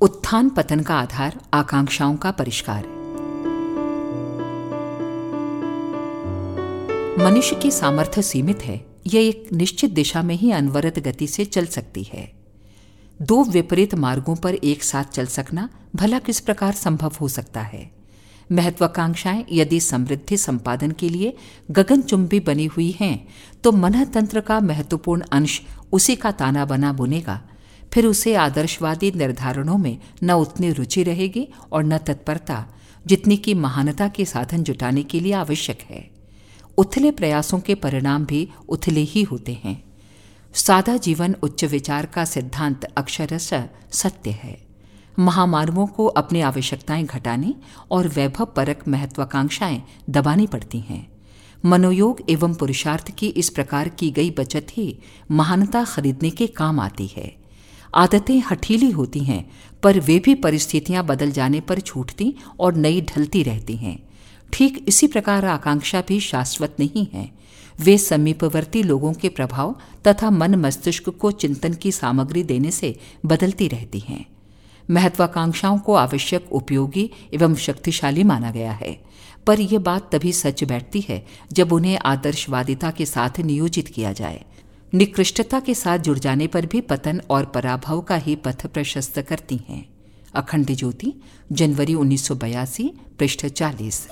उत्थान पतन का आधार आकांक्षाओं का परिष्कार मनुष्य की सामर्थ्य सीमित है, यह एक निश्चित दिशा में ही अनवरत गति से चल सकती है। दो विपरीत मार्गों पर एक साथ चल सकना भला किस प्रकार संभव हो सकता है? महत्वाकांक्षाएँ यदि समृद्धि संपादन के लिए गगनचुंबी बनी हुई हैं तो मन तंत्र का महत्वपूर्ण अंश उसी का ताना बना बुनेगा। फिर उसे आदर्शवादी निर्धारणों में न उतनी रुचि रहेगी और न तत्परता, जितनी की महानता के साधन जुटाने के लिए आवश्यक है। उथले प्रयासों के परिणाम भी उथले ही होते हैं। सादा जीवन उच्च विचार का सिद्धांत अक्षरश सत्य है। महामानवों को अपनी आवश्यकताएँ घटाने और वैभव परक महत्वाकांक्षाएँ दबानी पड़ती हैं। मनोयोग एवं पुरुषार्थ की इस प्रकार की गई बचत ही महानता खरीदने के काम आती है। आदतें हठीली होती हैं, पर वे भी परिस्थितियाँ बदल जाने पर छूटती और नई ढलती रहती हैं। ठीक इसी प्रकार आकांक्षा भी शाश्वत नहीं है। वे समीपवर्ती लोगों के प्रभाव तथा मन मस्तिष्क को चिंतन की सामग्री देने से बदलती रहती हैं। महत्वाकांक्षाओं को आवश्यक, उपयोगी एवं शक्तिशाली माना गया है। पर यह बात तभी सच बैठती है जब उन्हें आदर्शवादिता के साथ नियोजित किया जाए। निकृष्टता के साथ जुड़ जाने पर भी पतन और पराभव का ही पथ प्रशस्त करती हैं। अखंड ज्योति, जनवरी उन्नीस सौ बयासी, पृष्ठ चालीस।